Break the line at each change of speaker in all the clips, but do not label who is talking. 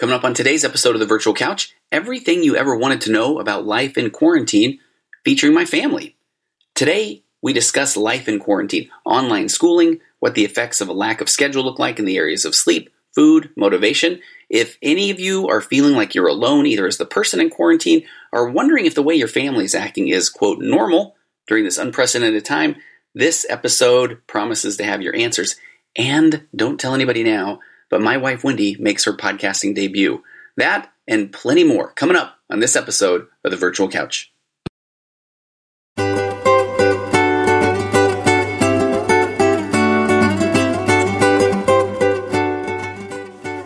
Coming up on today's episode of the Virtual Couch, everything you ever wanted to know about life in quarantine, featuring my family. Today, we discuss life in quarantine, online schooling, what the effects of a lack of schedule look like in the areas of sleep, food, motivation. If any of you are feeling like you're alone, either as the person in quarantine or wondering if the way your family is acting is, quote, normal during this unprecedented time, this episode promises to have your answers. And don't tell anybody now but my wife Wendy makes her podcasting debut. That and plenty more coming up on this episode of the Virtual Couch.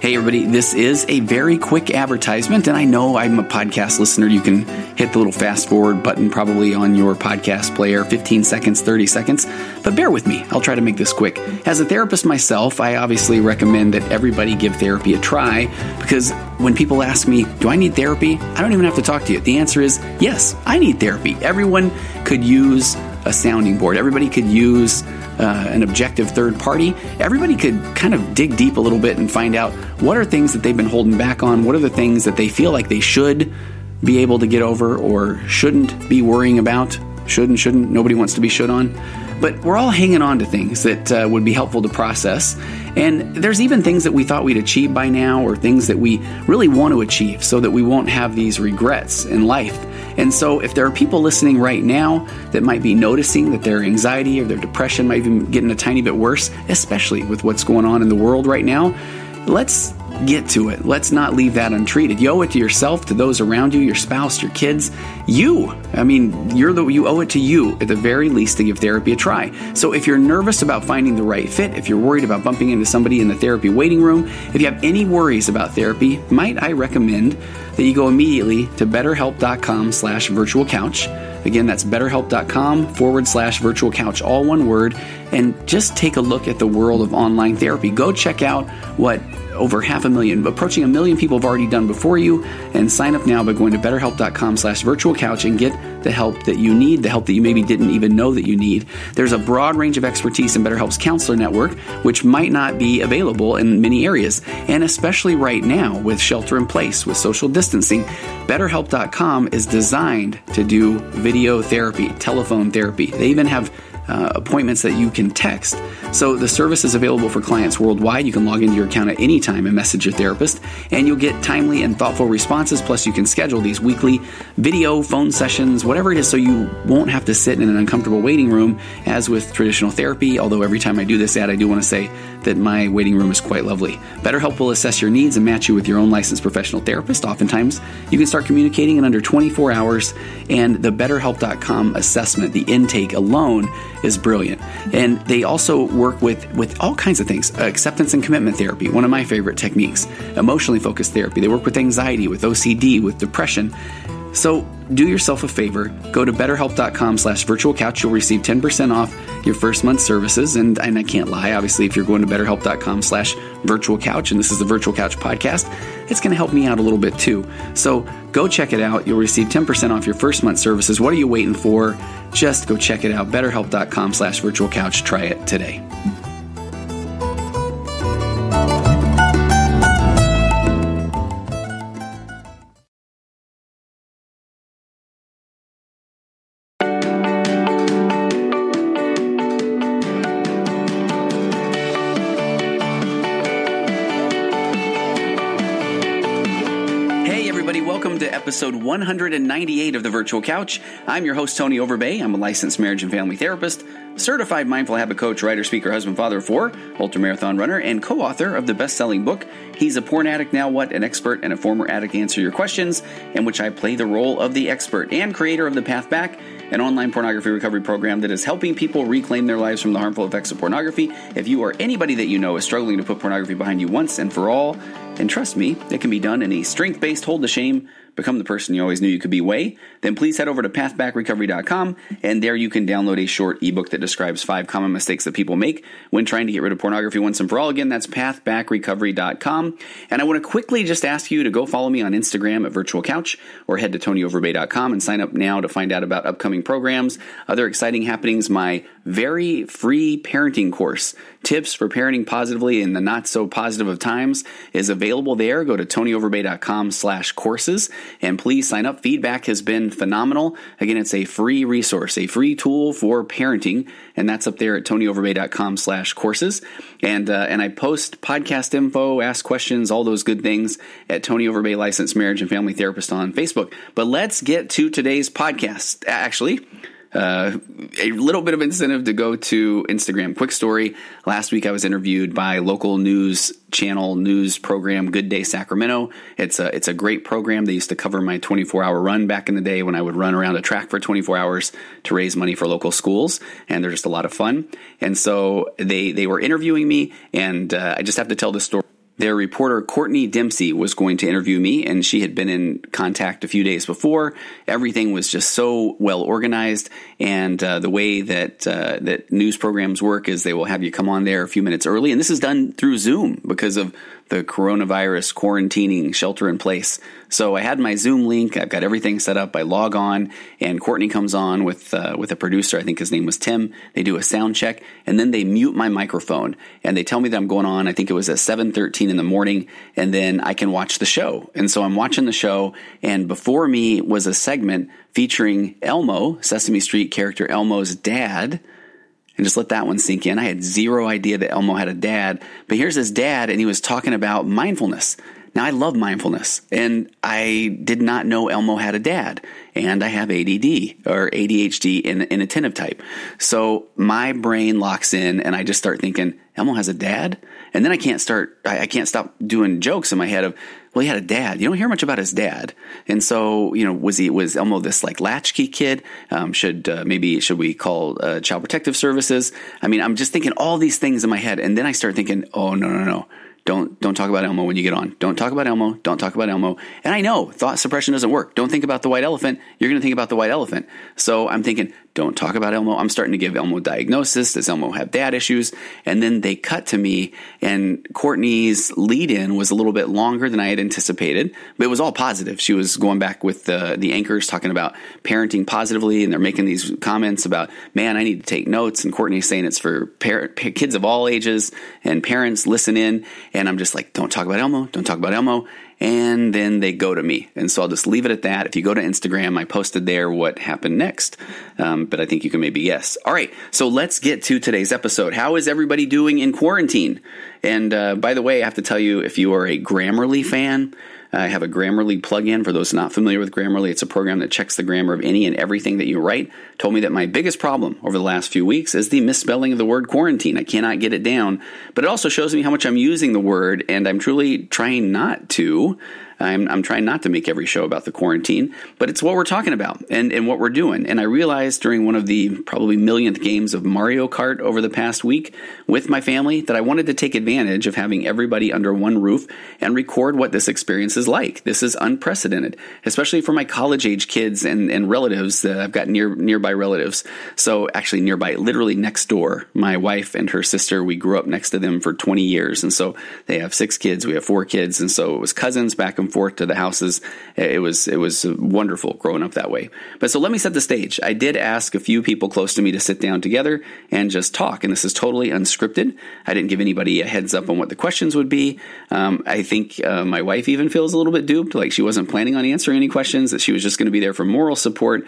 Hey, everybody, this is a very quick advertisement, and I know I'm a podcast listener. You can hit the little fast forward button probably on your podcast player 15 seconds, 30 seconds, but bear with me. I'll try to make this quick. As a therapist myself, I obviously recommend that everybody give therapy a try because when people ask me, Do I need therapy? I don't even have to talk to you. The answer is yes, I need therapy. Everyone could use a sounding board, everybody could use uh, an objective third party, everybody could kind of dig deep a little bit and find out what are things that they've been holding back on, what are the things that they feel like they should be able to get over or shouldn't be worrying about. Should and shouldn't, nobody wants to be should on. But we're all hanging on to things that uh, would be helpful to process. And there's even things that we thought we'd achieve by now, or things that we really want to achieve so that we won't have these regrets in life. And so, if there are people listening right now that might be noticing that their anxiety or their depression might even getting a tiny bit worse, especially with what's going on in the world right now, let's get to it. Let's not leave that untreated. You owe it to yourself, to those around you, your spouse, your kids, you. I mean, you're the you owe it to you at the very least to give therapy a try. So if you're nervous about finding the right fit, if you're worried about bumping into somebody in the therapy waiting room, if you have any worries about therapy, might I recommend that you go immediately to betterhelp.com slash virtual couch. Again, that's betterhelp.com forward slash virtual couch, all one word, and just take a look at the world of online therapy. Go check out what over half a million, approaching a million people have already done before you. And sign up now by going to betterhelp.com slash virtual couch and get the help that you need, the help that you maybe didn't even know that you need. There's a broad range of expertise in BetterHelp's counselor network, which might not be available in many areas. And especially right now with shelter in place, with social distancing, BetterHelp.com is designed to do video therapy, telephone therapy. They even have uh, appointments that you can text. So the service is available for clients worldwide. You can log into your account at any time and message your therapist, and you'll get timely and thoughtful responses. Plus, you can schedule these weekly video, phone sessions, whatever it is, so you won't have to sit in an uncomfortable waiting room as with traditional therapy. Although every time I do this ad, I do want to say that my waiting room is quite lovely. BetterHelp will assess your needs and match you with your own licensed professional therapist. Oftentimes, you can start communicating in under 24 hours, and the BetterHelp.com assessment, the intake alone, is brilliant. And they also work with, with all kinds of things acceptance and commitment therapy, one of my favorite techniques, emotionally focused therapy. They work with anxiety, with OCD, with depression. So do yourself a favor. Go to betterhelp.com slash virtual couch. You'll receive 10% off your first month's services. And, and I can't lie, obviously, if you're going to betterhelp.com slash virtual couch, and this is the Virtual Couch podcast, it's going to help me out a little bit too. So go check it out. You'll receive 10% off your first month's services. What are you waiting for? Just go check it out. Betterhelp.com slash virtual couch. Try it today. 198 of the Virtual Couch. I'm your host, Tony Overbay. I'm a licensed marriage and family therapist, certified mindful habit coach, writer, speaker, husband, father of four, ultra marathon runner, and co author of the best selling book, He's a Porn Addict Now What? An Expert and a Former Addict Answer Your Questions, in which I play the role of the expert and creator of The Path Back an online pornography recovery program that is helping people reclaim their lives from the harmful effects of pornography. If you or anybody that you know is struggling to put pornography behind you once and for all, and trust me, it can be done in a strength based, hold to shame, become the person you always knew you could be way, then please head over to pathbackrecovery.com and there you can download a short ebook that describes five common mistakes that people make when trying to get rid of pornography once and for all. Again, that's pathbackrecovery.com. And I want to quickly just ask you to go follow me on Instagram at virtual couch or head to tonyoverbay.com and sign up now to find out about upcoming programs, other exciting happenings, my very free parenting course, Tips for Parenting Positively in the Not So Positive of Times, is available there. Go to tonyoverbay.com slash courses and please sign up. Feedback has been phenomenal. Again, it's a free resource, a free tool for parenting, and that's up there at tonyoverbay.com slash courses. And, uh, and I post podcast info, ask questions, all those good things at Tony Overbay Licensed Marriage and Family Therapist on Facebook. But let's get to today's podcast. Actually, uh, a little bit of incentive to go to Instagram. Quick story. Last week I was interviewed by local news channel news program Good Day Sacramento. It's a it's a great program. They used to cover my 24 hour run back in the day when I would run around a track for 24 hours to raise money for local schools, and they're just a lot of fun. And so they they were interviewing me, and uh, I just have to tell the story their reporter Courtney Dempsey was going to interview me, and she had been in contact a few days before. Everything was just so well organized, and uh, the way that uh, that news programs work is they will have you come on there a few minutes early, and this is done through Zoom because of the coronavirus quarantining shelter in place. So I had my Zoom link. I've got everything set up. I log on, and Courtney comes on with uh, with a producer. I think his name was Tim. They do a sound check, and then they mute my microphone, and they tell me that I'm going on. I think it was at 7:13 in the morning, and then I can watch the show. And so I'm watching the show, and before me was a segment featuring Elmo, Sesame Street character Elmo's dad and just let that one sink in. I had zero idea that Elmo had a dad, but here's his dad, and he was talking about mindfulness. Now, I love mindfulness, and I did not know Elmo had a dad, and I have ADD or ADHD in inattentive type. So my brain locks in, and I just start thinking, Elmo has a dad? And then I can't start, I can't stop doing jokes in my head of, well, he had a dad. You don't hear much about his dad. And so, you know, was he, was Elmo this like latchkey kid? Um, should, uh, maybe, should we call, uh, child protective services? I mean, I'm just thinking all these things in my head. And then I start thinking, oh, no, no, no. Don't don't talk about Elmo when you get on. Don't talk about Elmo. Don't talk about Elmo. And I know thought suppression doesn't work. Don't think about the white elephant. You're going to think about the white elephant. So I'm thinking, don't talk about Elmo. I'm starting to give Elmo diagnosis. Does Elmo have dad issues? And then they cut to me, and Courtney's lead in was a little bit longer than I had anticipated, but it was all positive. She was going back with the, the anchors talking about parenting positively, and they're making these comments about, man, I need to take notes. And Courtney's saying it's for parent, kids of all ages and parents listen in. And I'm just like, don't talk about Elmo. Don't talk about Elmo and then they go to me. And so I'll just leave it at that. If you go to Instagram, I posted there what happened next, um, but I think you can maybe guess. All right, so let's get to today's episode. How is everybody doing in quarantine? And uh, by the way, I have to tell you, if you are a Grammarly fan, I have a Grammarly plugin for those not familiar with Grammarly. It's a program that checks the grammar of any and everything that you write. Told me that my biggest problem over the last few weeks is the misspelling of the word quarantine. I cannot get it down, but it also shows me how much I'm using the word, and I'm truly trying not to. I'm, I'm trying not to make every show about the quarantine, but it's what we're talking about and, and what we're doing. And I realized during one of the probably millionth games of Mario Kart over the past week with my family that I wanted to take advantage of having everybody under one roof and record what this experience is like. This is unprecedented, especially for my college age kids and, and relatives that I've got near nearby relatives. So actually nearby, literally next door, my wife and her sister, we grew up next to them for 20 years. And so they have six kids, we have four kids. And so it was cousins back and forth to the houses. It was it was wonderful growing up that way. But so let me set the stage. I did ask a few people close to me to sit down together and just talk, and this is totally unscripted. I didn't give anybody a heads up on what the questions would be. Um, I think uh, my wife even feels a little bit duped, like she wasn't planning on answering any questions, that she was just going to be there for moral support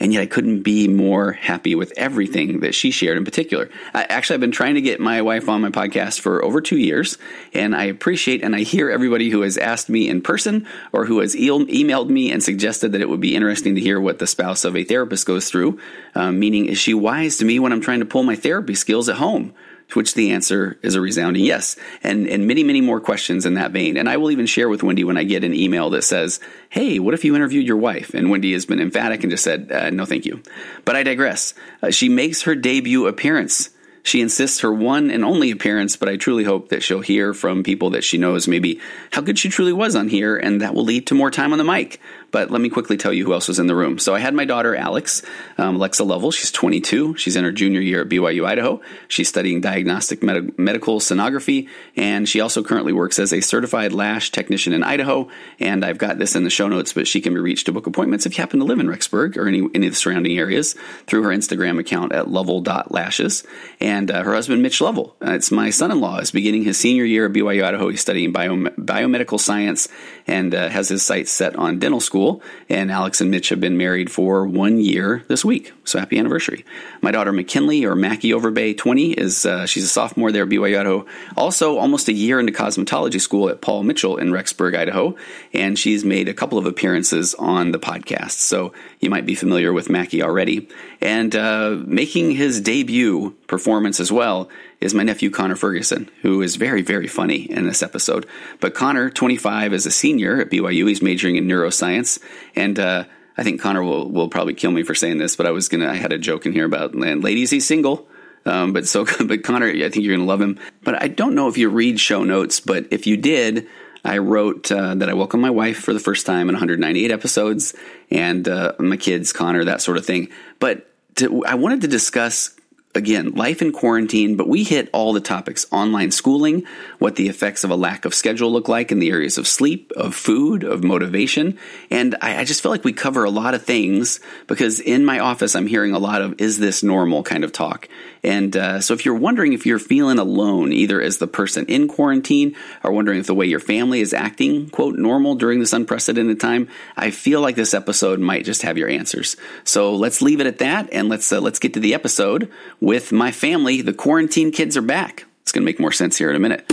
and yet I couldn't be more happy with everything that she shared in particular. I, actually, I've been trying to get my wife on my podcast for over two years, and I appreciate and I hear everybody who has asked me in person or who has e- emailed me and suggested that it would be interesting to hear what the spouse of a therapist goes through. Um, meaning, is she wise to me when I'm trying to pull my therapy skills at home? To which the answer is a resounding yes. And, and many, many more questions in that vein. And I will even share with Wendy when I get an email that says, Hey, what if you interviewed your wife? And Wendy has been emphatic and just said, uh, No, thank you. But I digress. Uh, she makes her debut appearance. She insists her one and only appearance, but I truly hope that she'll hear from people that she knows maybe how good she truly was on here, and that will lead to more time on the mic. But let me quickly tell you who else was in the room. So I had my daughter, Alex, um, Alexa Lovell. She's 22. She's in her junior year at BYU, Idaho. She's studying diagnostic med- medical sonography, and she also currently works as a certified lash technician in Idaho. And I've got this in the show notes, but she can be reached to book appointments if you happen to live in Rexburg or any, any of the surrounding areas through her Instagram account at lovell.lashes. And uh, her husband, Mitch Lovell, uh, it's my son in law, is beginning his senior year at BYU, Idaho. He's studying bio- biomedical science and uh, has his sights set on dental school school, and Alex and Mitch have been married for one year this week. So happy anniversary. My daughter McKinley, or Mackie Overbay 20, is uh, she's a sophomore there at BYU Idaho. Also, almost a year into cosmetology school at Paul Mitchell in Rexburg, Idaho, and she's made a couple of appearances on the podcast. So you might be familiar with Mackie already. And uh, making his debut performance as well is my nephew Connor Furgeson, who is very, very funny in this episode. But Connor, 25, is a senior at BYU. He's majoring in neuroscience. And uh, I think Connor will, will probably kill me for saying this, but I was going to, I had a joke in here about, and ladies, he's single. Um, but so, but Connor, I think you're going to love him. But I don't know if you read show notes, but if you did, I wrote uh, that I welcome my wife for the first time in 198 episodes and uh, my kids, Connor, that sort of thing. But to, I wanted to discuss again, life in quarantine, but we hit all the topics online schooling, what the effects of a lack of schedule look like in the areas of sleep, of food, of motivation. And I, I, just feel like we cover a lot of things because in my office, I'm hearing a lot of is this normal kind of talk. And uh, so if you're wondering if you're feeling alone, either as the person in quarantine or wondering if the way your family is acting, quote, normal during this unprecedented time, I feel like this episode might just have your answers. So let's leave it at that and let's, uh, let's get to the episode with my family. The quarantine kids are back. It's going to make more sense here in a minute.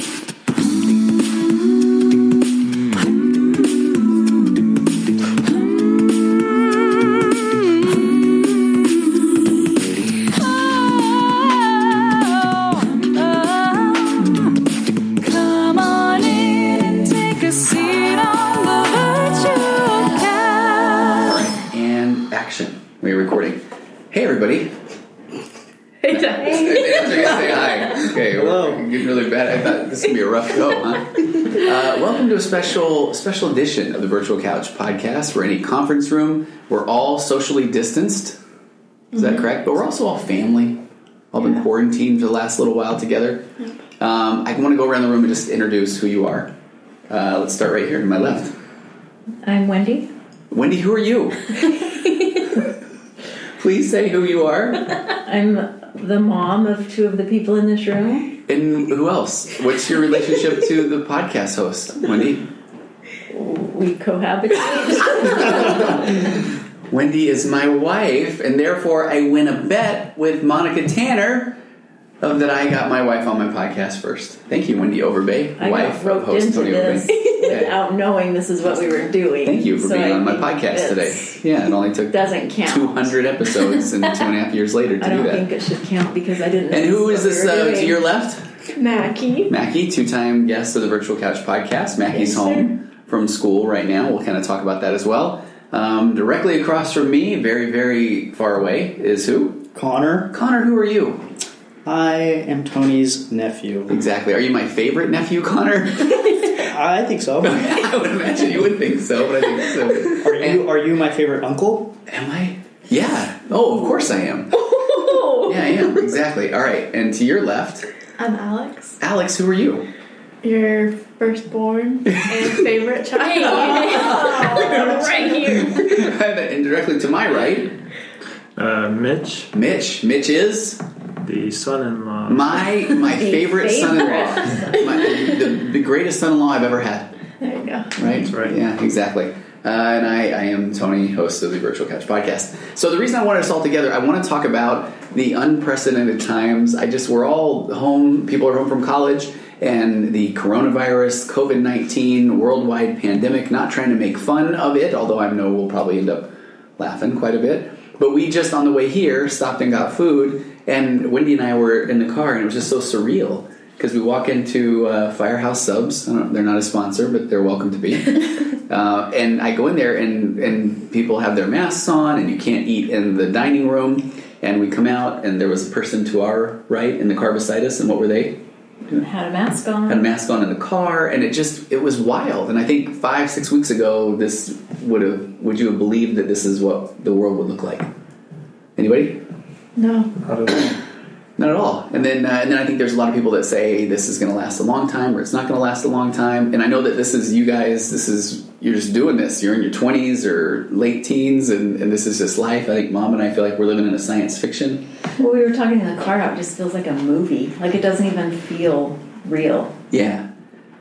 Special special edition of the Virtual Couch podcast. We're in a conference room. We're all socially distanced. Is mm-hmm. that correct? But we're also all family. All been quarantined for the last little while together. Um, I want to go around the room and just introduce who you are. Uh, let's start right here to my left.
I'm Wendy.
Wendy, who are you? Please say who you are.
I'm the mom of two of the people in this room.
And who else? What's your relationship to the podcast host, Wendy?
We cohabit.
Wendy is my wife, and therefore I win a bet with Monica Tanner of that I got my wife on my podcast first. Thank you, Wendy Overbay,
I
wife
of host Tony Overbay. without knowing this is what we were doing.
Thank you for so being I on my podcast today. Yeah, it only took
doesn't count
200 episodes and two and a half years later to do
that.
I
don't think it should count because I didn't.
And who is this, uh, to your left?
Mackie.
Mackie, two-time guest of the Virtual Couch podcast. Mackie's yes, home from school right now. We'll kind of talk about that as well. Um, directly across from me, very, very far away, is who?
Connor.
Connor, who are you?
I am Tony's nephew.
Exactly. Are you my favorite nephew, Connor?
I think so.
I would imagine you would think so, but I think so.
Are you and, are you my favorite uncle?
Am I? Yeah. Oh, of course I am. yeah, I am. Exactly. All right. And to your left,
I'm Alex.
Alex, who are you?
Your firstborn and favorite child.
right here. and directly to my right,
uh, Mitch.
Mitch. Mitch is
the son-in-law.
My my favorite, son-in-law. my, the, the greatest son-in-law I've ever had.
There you go.
Right.
That's right.
Yeah. Exactly. Uh, and I, I am Tony, host of the Virtual Couch podcast. So the reason I wanted us all together, I want to talk about the unprecedented times. I just we're all home. People are home from college, and the coronavirus, COVID nineteen, worldwide pandemic. Not trying to make fun of it, although I know we'll probably end up laughing quite a bit. But we just on the way here stopped and got food, and Wendy and I were in the car, and it was just so surreal because we walk into uh, Firehouse Subs. they're not a sponsor, but they're welcome to be. uh, and I go in there, and and people have their masks on, and you can't eat in the dining room. And we come out, and there was a person to our right in the car beside us, and what were they?
Had a mask on.
Had a mask on in the car, and it just it was wild. And I think five six weeks ago, this would have would you have believed that this is what the world would look like? Anybody?
No.
I don't.
Not at all. And then, uh, and then I think there's a lot of people that say this is going to last a long time, or it's not going to last a long time. And I know that this is you guys. This is you're just doing this. You're in your 20s or late teens, and, and this is just life. I think mom and I feel like we're living in a science fiction.
Well, we were talking in the car how it just feels like a movie. Like it doesn't even feel real.
Yeah.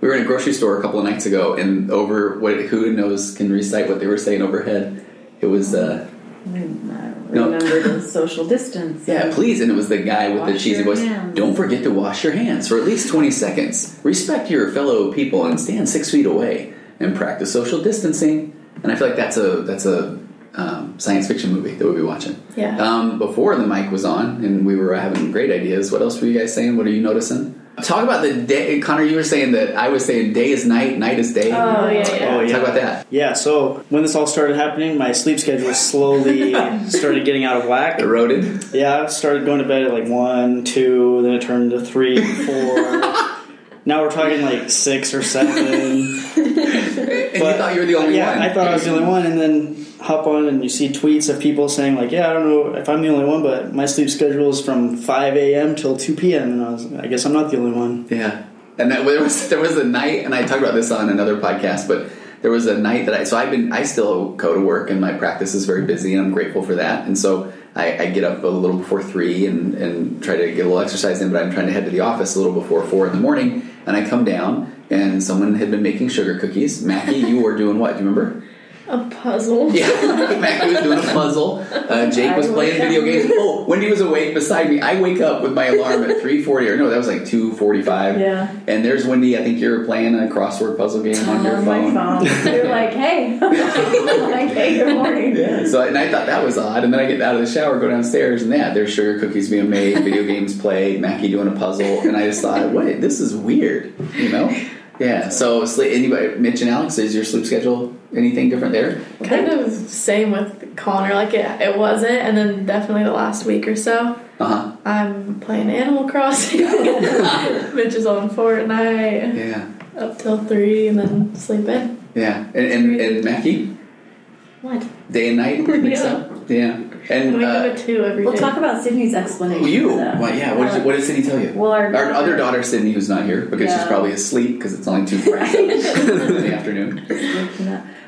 We were in a grocery store a couple of nights ago, and over what who knows can recite what they were saying overhead. It was uh,
I don't
No.
remember the social distance.
yeah, please, and it was the guy with the cheesy voice.
hands.
Don't forget to wash your hands for at least twenty seconds. Respect your fellow people and stand six feet away and practice social distancing. And I feel like that's a that's a um, science fiction movie that we'll be watching.
Yeah.
Um, before the mic was on and we were having great ideas, what else were you guys saying? What are you noticing? Talk about the day, Connor. You were saying that I was saying day is night, night is day.
Oh, yeah, yeah.
Oh, yeah.
Talk about that.
Yeah, so when this all started happening, my sleep schedule slowly started getting out of whack.
Eroded.
Yeah, I started going to bed at like 1, 2, then it turned to 3, 4. now we're talking like 6 or 7.
And you thought you were the only
yeah,
one.
I thought I was the only one, and then hop on and you see tweets of people saying like, "Yeah, I don't know if I'm the only one, but my sleep schedule is from 5 a.m. till 2 p.m." And I was, I guess I'm not the only one.
Yeah, and that, there was there was a night, and I talked about this on another podcast, but there was a night that I so I've been I still go to work, and my practice is very busy, and I'm grateful for that. And so I, I get up a little before three and and try to get a little exercise in, but I'm trying to head to the office a little before four in the morning, and I come down. And someone had been making sugar cookies. Mackie, you were doing what? Do you remember?
A puzzle.
Yeah, Mackie was doing a puzzle. Uh, Jake was playing video games. Oh, Wendy was awake beside me. I wake up with my alarm at three forty, or no, that was like two forty-five.
Yeah.
And there's Wendy. I think you're playing a crossword puzzle game on your phone.
my phone. You're like, hey, I'm like, hey, good morning.
Yeah. So and I thought that was odd, and then I get out of the shower, go downstairs, and yeah, there's sugar cookies being made, video games played, Mackie doing a puzzle, and I just thought, wait, this is weird, you know? Yeah. So, sleep, anybody, Mitch and Alex, is your sleep schedule anything different there?
Kind of same with Connor. Like it, it wasn't, and then definitely the last week or so,
Uh huh.
I'm playing Animal Crossing. Mitch is on Fortnite
Yeah.
up till three, and then sleep in.
Yeah. And and, and Mackie,
What?
day and night mixed
Yeah.
up. Yeah.
I
And
wake up
uh,
at two every day.
We'll talk about Sydney's explanation.
you,
for
well, yeah. What did, what did Sydney tell you?
Well, our,
Our other daughter, Sydney, who's not here because she's probably asleep because it's only two forty-seven in the afternoon.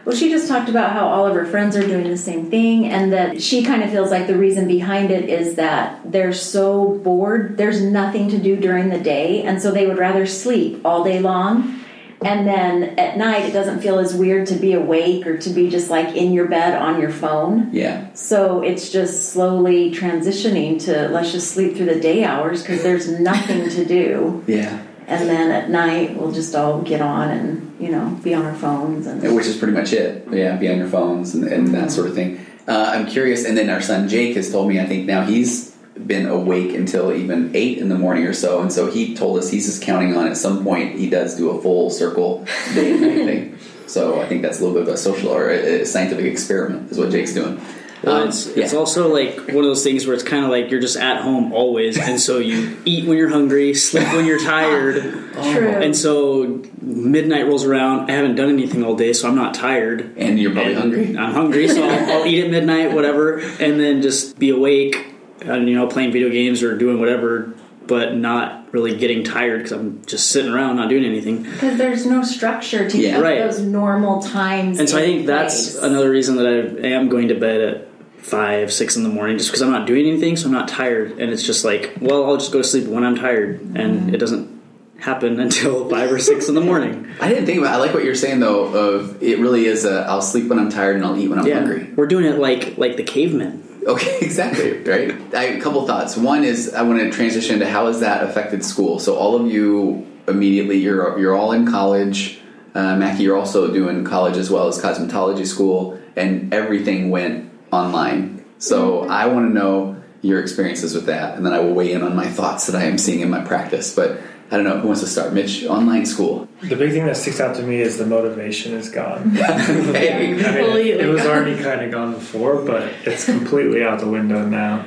Well, she just talked about how all of her friends are doing the same thing, and that she kind of feels like the reason behind it is that they're so bored. There's nothing to do during the day, and so they would rather sleep all day long. And then at night, it doesn't feel as weird to be awake or to be just like in your bed on your phone.
Yeah.
So it's just slowly transitioning to let's just sleep through the day hours because there's nothing to do.
Yeah.
And then at night, we'll just all get on and, you know, be on our phones. And
Which is pretty much it. Yeah, be on your phones and, and that sort of thing. Uh, I'm curious, and then our son Jake has told me, I think now he's been awake until even 8 in the morning or so, and so he told us he's just counting on at some point he does do a full circle day and night thing. So I think that's a little bit of a social or a, a scientific experiment, is what Jake's doing.
Well,
Um,
it's,
yeah.
also like one of those things where it's kind of like you're just at home always, and so you eat when you're hungry, sleep when you're tired,
True.
and so midnight rolls around. I haven't done anything all day, so I'm not tired.
and you're probably
And
hungry.
I'm hungry, so I'll, I'll eat at midnight, whatever, and then just be awake, and you know, playing video games or doing whatever, but not really getting tired because I'm just sitting around not doing anything.
Because there's no structure to
Yeah.
keep
Right.
those normal times.
And so I
in
think that's another reason that I am going to bed at five, six in the morning, just because I'm not doing anything, so I'm not tired. And it's just like, well, I'll just go to sleep when I'm tired, and it doesn't happen until five or six in the morning.
I didn't think about. I like what you're saying though. Of it really is. A, I'll sleep when I'm tired and I'll eat when I'm
yeah,
hungry.
we're doing it like like the cavemen.
Okay, exactly, right? I, a couple thoughts. One is I want to transition into how has that affected school. So all of you immediately, you're you're all in college. Uh, Mackie, you're also doing college as well as cosmetology school, and everything went online. So I want to know your experiences with that, and then I will weigh in on my thoughts that I am seeing in my practice. But I don't know who wants to start. Mitch, online school.
The big thing that sticks out to me is the motivation is gone.
Okay.
I mean, it,
Completely
it was already kind of gone before, but it's completely out the window now.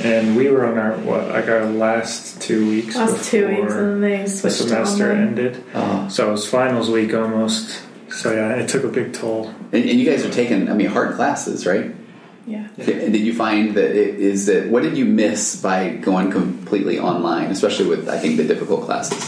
And we were on our what like our last two weeks
Last two weeks,
before
and they
the
switched to
semester
online.
ended.
Oh,
So it was finals week almost, So yeah, it took a big toll.
And, and you guys are taking, I mean, hard classes, right?
Yeah.
And did you find that it is that what did you miss by going completely online, especially with I think the difficult classes?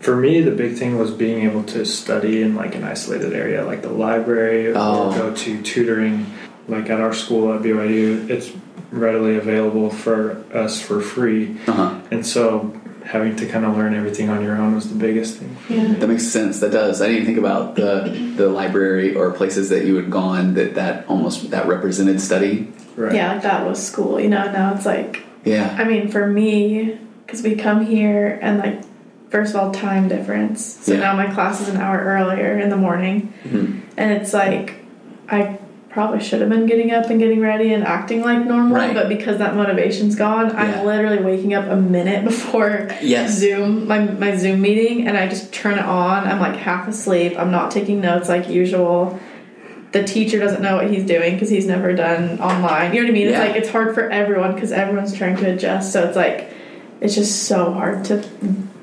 For me, the big thing was being able to study in like an isolated area, like the library,
Oh.
or go to tutoring. Like at our school at BYU, it's readily available for us for free,
Uh huh.
and so having to kind of learn everything on your own was the biggest thing.
Yeah.
That makes sense. That does. I didn't even think about the the library or places that you had gone that that almost that represented study.
Right.
Yeah, like that was school. You know, now it's like,
Yeah.
I mean, for me, because we come here and like, first of all, time difference. So
Yeah.
now my class is an hour earlier in the morning,
Mhm.
and it's like, I probably should have been getting up and getting ready and acting like normal,
Right.
but because that motivation's gone,
Yeah.
I'm literally waking up a minute before
Yes.
Zoom my my Zoom meeting, and I just turn it on. I'm like half asleep. I'm not taking notes like usual. The teacher doesn't know what he's doing because he's never done online. You know what I mean?
Yeah.
It's like it's hard for everyone because everyone's trying to adjust. So it's like it's just so hard to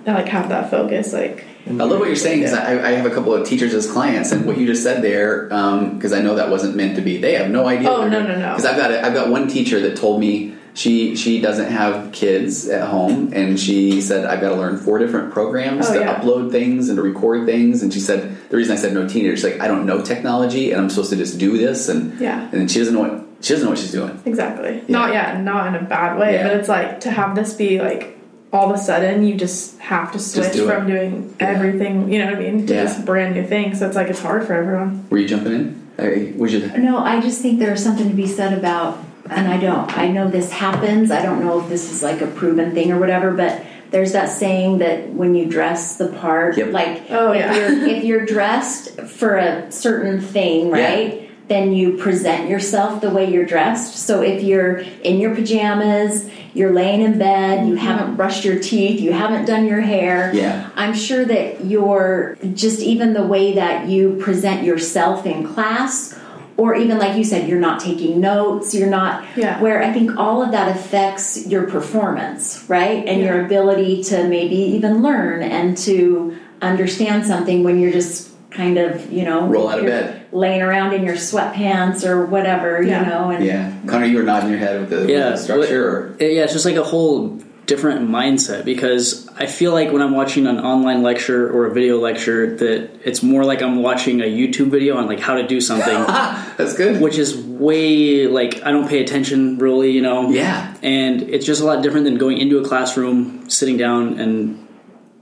like have that focus. Like
I love what you're saying because I, I have a couple of teachers as clients, and what you just said there, um, because I know that wasn't meant to be. They have no idea.
Oh, no, no, no.
Because I've got a, I've got one teacher that told me she she doesn't have kids at home, and she said I've got to learn four different programs
Oh,
to
yeah.
upload things and to record things. And she said the reason I said no teenagers, like I don't know technology, and I'm supposed to just do this, and
Yeah.
and then she doesn't know what she doesn't know what she's doing.
exactly.
Yeah.
Not yet. Not in a bad way,
Yeah.
but it's like to have this be like all of a sudden you just have to switch
do it.
from doing
Yeah.
everything. You know what I mean? To
Yeah.
this brand new thing. So it's like it's hard for everyone.
Were you jumping in? Hey, would you?
No, I just think there's something to be said about, and I don't, I know this happens. I don't know if this is like a proven thing or whatever, but there's that saying that when you dress the part,
Yep.
like
Oh,
if, you're, if you're dressed for a certain thing,
Yeah.
right? Then you present yourself the way you're dressed. So if you're in your pajamas, you're laying in bed, you mm-hmm. haven't brushed your teeth, you haven't done your hair,
Yeah.
I'm sure that you're just even the way that you present yourself in class, or even like you said, you're not taking notes, you're not
Yeah.
where I think all of that affects your performance, right? And your ability to maybe even learn and to understand something when you're just kind of, you know,
Roll out of bed.
Laying around in your sweatpants or whatever,
Yeah.
you know, and
Yeah, Connor, you were nodding your head with the, with
Yeah,
the structure. Or?
what- yeah, it's just like a whole different mindset because I feel like when I'm watching an online lecture or a video lecture that it's more like I'm watching a YouTube video on like how to do something,
That's good.
which is way like I don't pay attention really, you know.
Yeah.
And it's just a lot different than going into a classroom, sitting down and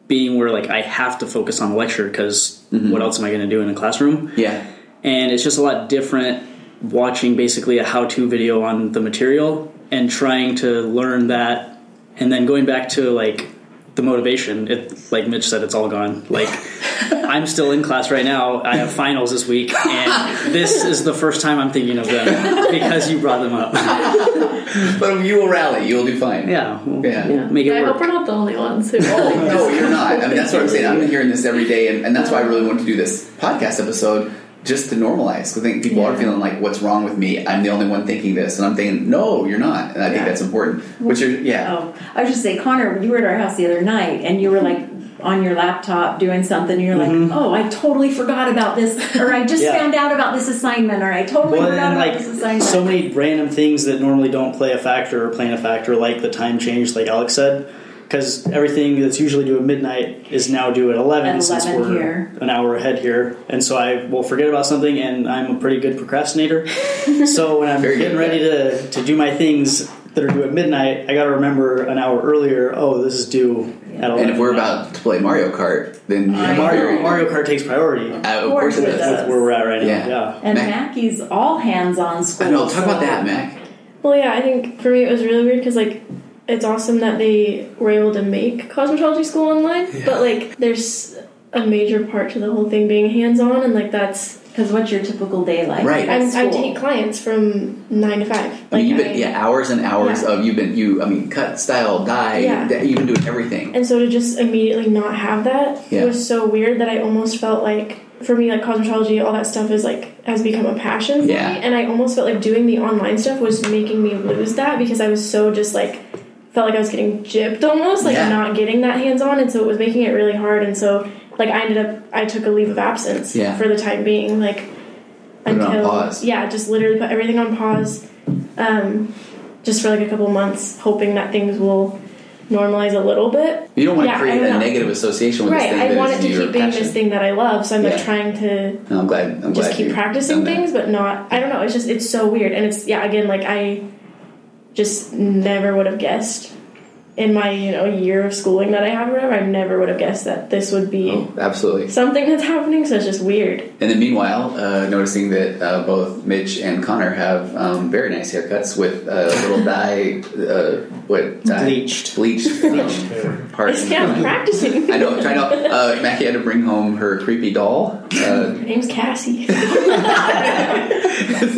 being where like I have to focus on the lecture because mm-hmm. what else am I going to do in a classroom?
Yeah.
And it's just a lot different watching basically a how-to video on the material and trying to learn that and then going back to like the motivation it like mitch said it's all gone like i'm still in class right now i have finals this week and this is the first time i'm thinking of them because you brought them up
But you will rally. You will do fine.
yeah we'll,
Yeah.
we'll make it
I hope we're not the only ones who.
Oh, no, you're not. I mean, that's what I'm saying. I'm hearing this every day, and, and that's why I really want to do this podcast episode just to normalize. I think people are feeling like, "What's wrong with me? I'm the only one thinking this," and I'm thinking, "No, you're not." And I think that's important. Which are yeah,
Oh, I was just say, Connor, you were at our house the other night, and you were like on your laptop doing something. And you're like, mm-hmm. "Oh, I totally forgot about this," or "I just
Yeah.
found out about this assignment," or "I totally
Well,
forgot about
like
this assignment."
so many random things that normally don't play a factor or play a factor, like the time change, like Alex said, because everything that's usually due at midnight is now due at eleven,
At
since we're
here.
an hour ahead here, and so I will forget about something, and I'm a pretty good procrastinator. so when I'm
Very
getting
at
ready to to do my things that are due at midnight, I got to remember an hour earlier. Oh, this is due at eleven.
and if we're about to play Mario Kart, then
I
Mario Mario Kart takes priority.
Uh, of course it
Of course it
does.
does.
With where we're at right now,
Yeah.
yeah.
and
Mac-
Mackie's all hands on school.
I know. Talk about that, Mac.
Well, yeah, I think for me it was really weird because like it's awesome that they were able to make cosmetology school online, but like there's a major part to the whole thing being hands on, and like that's
Because what's your typical day like?
Right.
I'm, I take clients from nine to five.
I mean,
Like
you've been
I-
yeah hours and hours
Yeah.
of you've been you. I mean, cut, style, dye.
Yeah.
You've been doing everything.
And so to just immediately not have that
Yeah.
was so weird that I almost felt like for me like cosmetology, all that stuff is like has become a passion for
Yeah.
me. And I almost felt like doing the online stuff was making me lose that because I was so just like felt like I was getting gypped almost, like
Yeah.
not getting that hands on and so it was making it really hard and so like I ended up I took a leave of absence
Yeah.
for the time being, like
Put
until
pause.
yeah, just literally put everything on pause, um, just for like a couple months, hoping that things will normalize a little bit.
You don't want
Yeah,
to create a
know.
negative association with
Right,
this thing
I want it to keep being
passion.
this thing that I love, so I'm like trying to
No, I'm glad. I'm
just
glad
keep practicing things, but not. I don't know. It's just it's so weird, and it's yeah. Again, like I just never would have guessed in my you know year of schooling that I have or whatever. I never would have guessed that this would be
Oh, absolutely.
something that's happening. So it's just weird.
And then meanwhile, uh, noticing that uh, both Mitch and Connor have um, very nice haircuts with uh, little dye, uh, what dye?
Bleached.
bleached, um, parts.
Yeah, I'm practicing.
I know. Trying to. Uh, Mackie had to bring home her creepy doll. Uh,
My name's Cassie.
so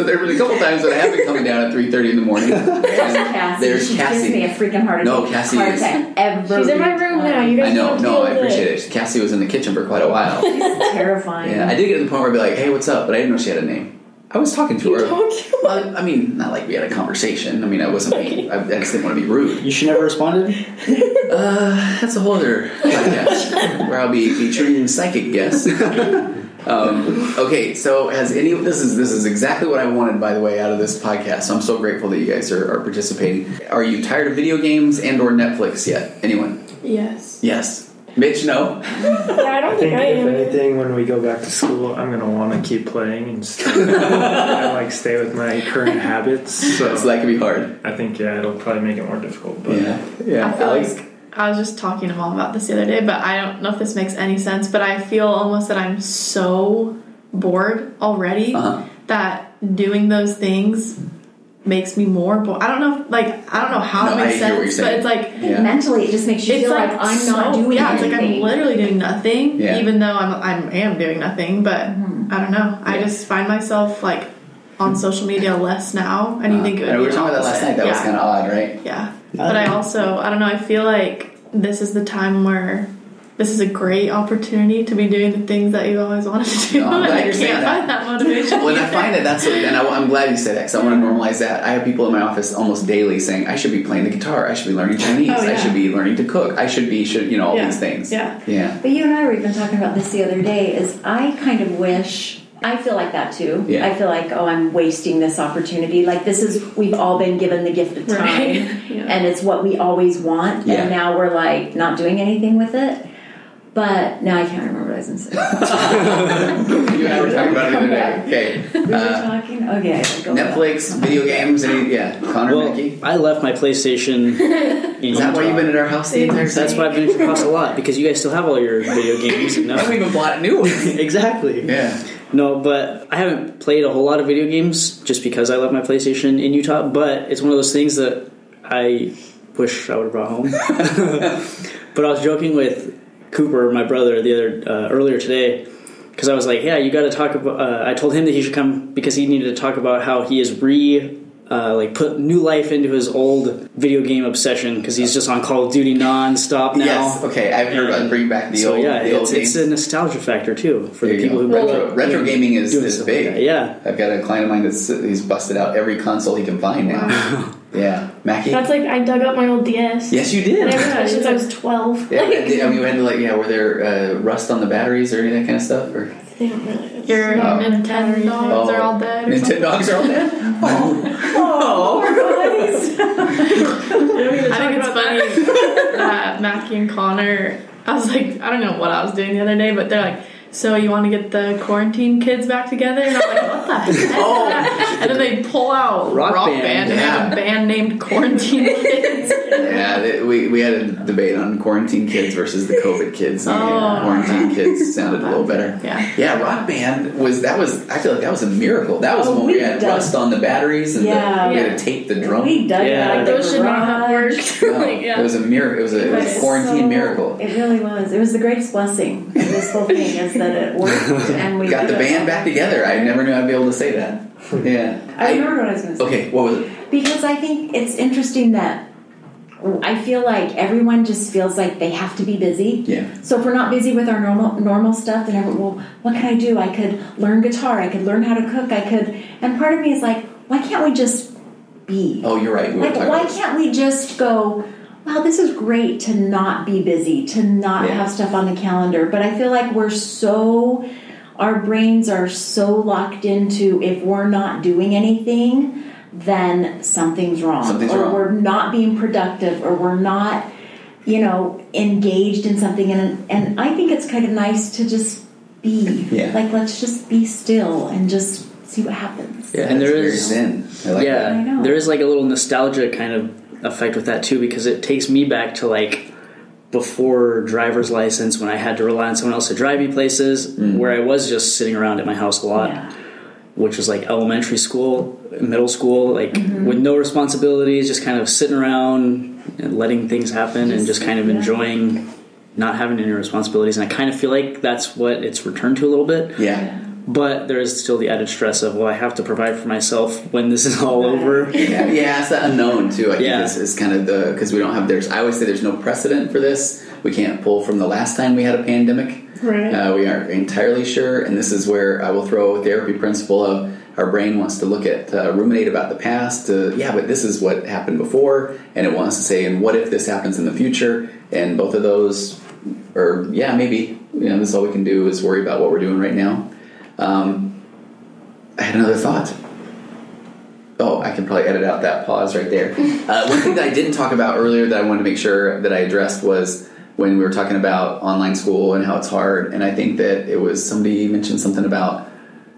there was a couple times when I have been coming down at three thirty in the morning.
There's
and
Cassie.
There's
she gives me a freaking heart attack.
No,
attack.
Cassie
heart
is-
attack every
She's in my room now. You guys
I know. No, I appreciate it. Cassie was in the kitchen for quite a while.
terrifying.
Yeah, I did get to the point where I'd be like, "Hey, what's up?" But I didn't know she had a name. I was talking to her. Well, I mean, not like we had a conversation. I mean, I wasn't being. I, I just didn't want to be rude.
You should never responded.
Uh, that's a whole other podcast where I'll be featuring psychic guests. um, okay, so has any this is this is exactly what I wanted by the way out of this podcast. So I'm so grateful that you guys are, are participating. Are you tired of video games and or Netflix yet? Anyone?
Yes.
Yes. Mitch, no.
Yeah, I don't
I
think
think
I
if
am.
anything, when we go back to school, I'm gonna want to keep playing and stay, and like stay with my current habits. So
So that could be hard.
I think yeah, it'll probably make it more difficult. But
Yeah. Yeah.
I feel
Alex?
like I was just talking to mom about this the other day, but I don't know if this makes any sense. But I feel almost that I'm so bored already
Uh-huh.
that doing those things makes me more bored. I don't know, if, like I don't know how
No,
it makes
hear
sense, but
saying.
it's like
Yeah.
Mentally, it just makes you
it's
feel
like,
like, I'm not doing
yeah, it's like I'm literally doing nothing,
Yeah.
even though I'm I am doing nothing. But
Mm-hmm.
I don't know. I just find myself like on social media less now, and you
Uh,
think it would
we were talking about that last night. That was kind of odd, right?
Yeah. But I uh, also, I don't know, I feel like this is the time where this is a great opportunity to be doing the things that you always wanted to do.
No, I'm
and
glad
I
you're saying
can't
that.
find that motivation.
Well, and I find that that's, what, and I, am glad you said that because I want to normalize that. I have people in my office almost daily saying, I should be playing the guitar, I should be learning Chinese,
Oh,
I should be learning to cook, I should be, should, you know, all
Yeah.
these things.
Yeah.
Yeah.
But you and I were even talking about this the other day. Is I kind of wish I feel like that too.
Yeah.
I feel like oh, I'm wasting this opportunity. Like this is we've all been given the gift of time,
Right. Yeah.
and it's what we always want.
Yeah.
And now we're like not doing anything with it. But now I can't remember what I was going to say.
You and I were talking about it the other day. Okay.
we were
Uh,
talking. Okay, go back.
Netflix, video games, any, yeah. Connor,
Well,
Mickey.
I left my PlayStation. in
Is that why you've been at our house the entire time?
That's why I've been at your house a lot because you guys still have all your video games.
I haven't even bought new ones.
exactly.
Yeah.
No, but I haven't played a whole lot of video games just because I left my PlayStation in Utah. But it's one of those things that I wish I would have brought home. but I was joking with Cooper, my brother, the other uh, earlier today because I was like, "Yeah, you got to talk about." Uh, I told him that he should come because he needed to talk about how he is re. Uh, like put new life into his old video game obsession because he's just on Call of Duty non-stop now.
Yes. Okay. I've heard about bringing back the
so
old,
yeah,
the old
it's, it's
games.
a nostalgia factor too for
There
the people
go.
who
retro, retro gaming is,
doing
is
stuff
big.
like. Yeah,
I've got a client of mine that's he's busted out every console he can find now. yeah, Mackie.
That's like I dug up my old DS.
yes, you did.
I've had it since I was 12.
Yeah, I mean, we had to like, yeah, were there uh, rust on the batteries or any of that kind of stuff? Or
They don't really.
Your
Oh.
Nintendo dogs are all dead. Or
Nintendo dogs are all dead. Oh,
I think it's funny that Mackie and Connor. I was like, I don't know what I was doing the other day, but they're like, "So you want to get the quarantine kids back together?" And I'm like, "What the heck?" is that?" And then they pull out
Rock
Rock,
Band,
Band, and they have a band named Quarantine Kids.
yeah, they, we we had a debate on quarantine kids versus the COVID kids. and
Oh.
Quarantine kids sounded a little better.
Yeah.
Yeah, Rock Band was that was I feel like that was a miracle. That was
Oh,
when we
we
had
dug-
rust on the batteries and
Yeah.
the, we had to tape the drum.
We dug
Yeah.
it
Those should not have worked.
No,
yeah.
It was a miracle. It was a, it was a quarantine
so-
miracle.
It really was. It was the greatest blessing of this whole thing is that it worked and we
Got the band back together. I never knew I'd be able to say that. Yeah.
I remember what I was going to say.
Okay, what was it?
Because I think it's interesting that I feel like everyone just feels like they have to be busy.
Yeah.
So if we're not busy with our normal normal stuff, then everyone, well, what can I do? I could learn guitar. I could learn how to cook. I could, and part of me is like, why can't we just be?
Oh, you're right. We
like, why can't we just go? Wow, this is great to not be busy, to not
Yeah.
have stuff on the calendar. But I feel like we're so, our brains are so locked into if we're not doing anything, then something's wrong.
Something's
or
wrong.
we're not being productive, or we're not, you know, engaged in something. And, and I think it's kind of nice to just be.
Yeah.
Like, let's just be still and just see what happens.
Yeah,
And
it's
there
very
is-
zen. I like
yeah.
I know.
there is like a little nostalgia kind of effect with that too because it takes me back to like before driver's license when I had to rely on someone else to drive me places
Mm.
where I was just sitting around at my house a lot,
Yeah.
which was like elementary school, middle school, like
Mm-hmm.
with no responsibilities, just kind of sitting around and letting things happen and just kind of
yeah.
enjoying not having any responsibilities. And I kind of feel like that's what it's returned to a little bit.
Yeah.
But there is still the added stress of, well, I have to provide for myself when this is all over.
Yeah, yeah, it's that unknown too. I think
Yeah.
is, is kind of the because we don't have there's. I always say there's no precedent for this. We can't pull from the last time we had a pandemic.
Right.
Uh, we aren't entirely sure, and this is where I will throw a therapy principle of our brain wants to look at uh, ruminate about the past. To, yeah, but this is what happened before, and it wants to say, and what if this happens in the future? And both of those, or yeah, maybe you know, this is all we can do is worry about what we're doing right now. Um, I had another thought. Oh, I can probably edit out that pause right there. Uh, one thing that I didn't talk about earlier that I wanted to make sure that I addressed was when we were talking about online school and how it's hard. And I think that it was somebody mentioned something about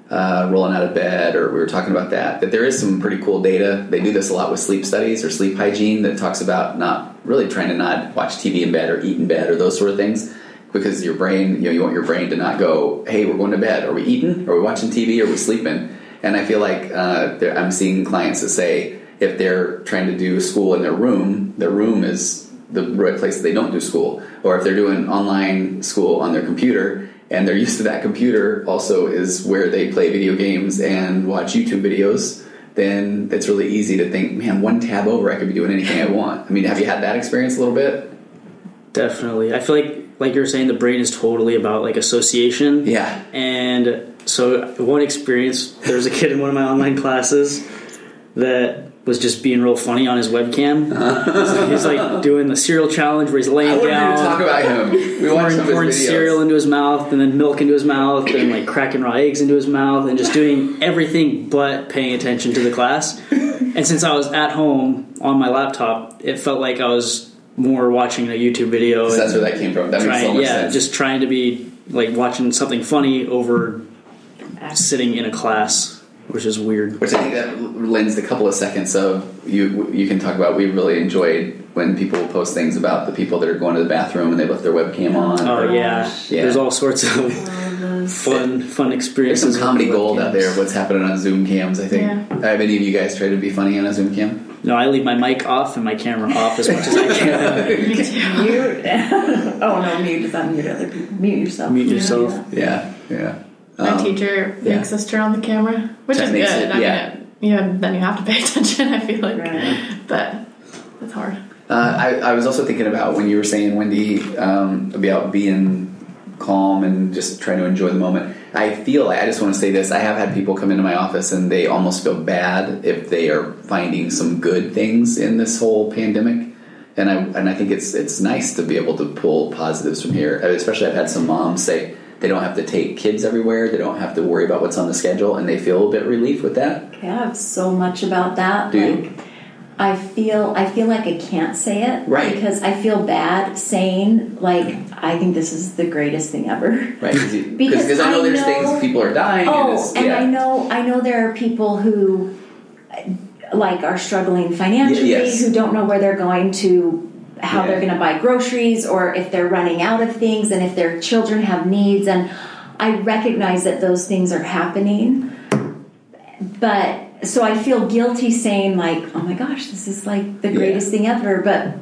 uh, rolling out of bed, or we were talking about that. That there is some pretty cool data. They do this a lot with sleep studies or sleep hygiene that talks about not really trying to not watch TV in bed or eat in bed or those sort of things. Because your brain, you know, you want your brain to not go, "Hey, we're going to bed. Are we eating? Are we watching TV? Are we sleeping?" And I feel like uh, I'm seeing clients that say if they're trying to do school in their room, their room is the right place that they don't do school, or if they're doing online school on their computer and they're used to that computer also is where they play video games and watch YouTube videos, then it's really easy to think, man, one tab over, I could be doing anything I want. I mean, have you had that experience a little bit?
Definitely. I feel like, like you're saying, the brain is totally about like association.
Yeah.
And so, one experience, there was a kid in one of my online classes that was just being real funny on his webcam. he's like doing the cereal challenge where he's laying down,
to talk about him. We watched
pouring, pouring cereal into his mouth, and then milk into his mouth, and like cracking raw eggs into his mouth, and just doing everything but paying attention to the class. And since I was at home on my laptop, it felt like I was more watching a YouTube video. And
that's where that came from. That makes
trying,
so much
yeah,
sense.
just trying to be like watching something funny over sitting in a class, which is weird.
Which I think that lends a couple of seconds of you. You can talk about. We really enjoyed when people post things about the people that are going to the bathroom and they left their webcam on.
Oh yeah.
Yeah.
there's all sorts of fun, fun
There's
experiences.
some comedy
with
gold out there. of What's happening on Zoom cams? I think.
Yeah.
Have any of you guys tried to be funny on a Zoom cam?
No, I leave my mic off and my camera off as much as I can.
Mute. oh no, mute is unmute other people. Mute yourself.
Mute yourself.
Yeah, yeah.
My
Um,
teacher
yeah.
makes us turn on the camera, which
That
is
makes
good.
it-
I
yeah.
mean, yeah, then you have to pay attention. I feel like,
Right.
but it's hard.
Uh, I, I was also thinking about when you were saying, Wendy, um, about being calm and just trying to enjoy the moment. I feel, I just want to say this, I have had people come into my office and they almost feel bad if they are finding some good things in this whole pandemic. And I, and I think it's, it's nice to be able to pull positives from here. Especially I've had some moms say they don't have to take kids everywhere. They don't have to worry about what's on the schedule and they feel a bit relief with that.
Okay, I have so much about that.
Do you?
I feel I feel like I can't say it
Right.
because I feel bad saying like I think this is the greatest thing ever.
Right?
Because
Because I know
I
there's
know-
things people are dying. and,
Oh, and
yeah.
I know I know there are people who like are struggling financially,
yes.
who don't know where they're going to, how
Yeah.
they're going to buy groceries, or if they're running out of things, and if their children have needs. And I recognize that those things are happening, but so I feel guilty saying like, "Oh my gosh, this is like the
Yeah.
greatest thing ever," but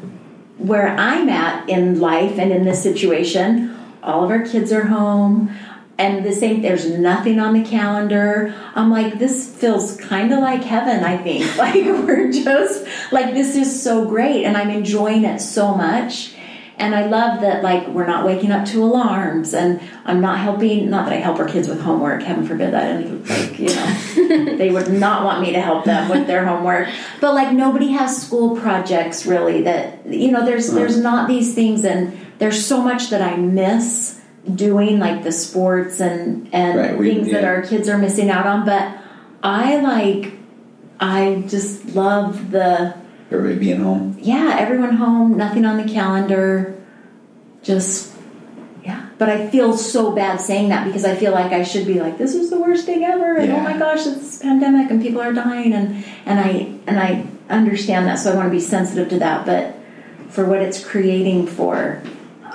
where I'm at in life and in this situation, all of our kids are home. And the same, there's nothing on the calendar. I'm like, this feels kind of like heaven, I think. Like, we're just, like, this is so great, and I'm enjoying it so much. And I love that, like, we're not waking up to alarms, and I'm not helping. Not that I help our kids with homework. Heaven forbid that. And like, you know, they would not want me to help them with their homework. But like, nobody has school projects really. That you know, there's there's not these things, and there's so much that I miss doing, like the sports and and
Right, we-
things that our kids are missing out on. But I like, I just love the
Everybody being home.
yeah, everyone home, nothing on the calendar, just yeah. But I feel so bad saying that because I feel like I should be like, this is the worst thing ever, and
Yeah.
oh my gosh, it's pandemic and people are dying, and and I and I understand that, so I want to be sensitive to that. But for what it's creating for,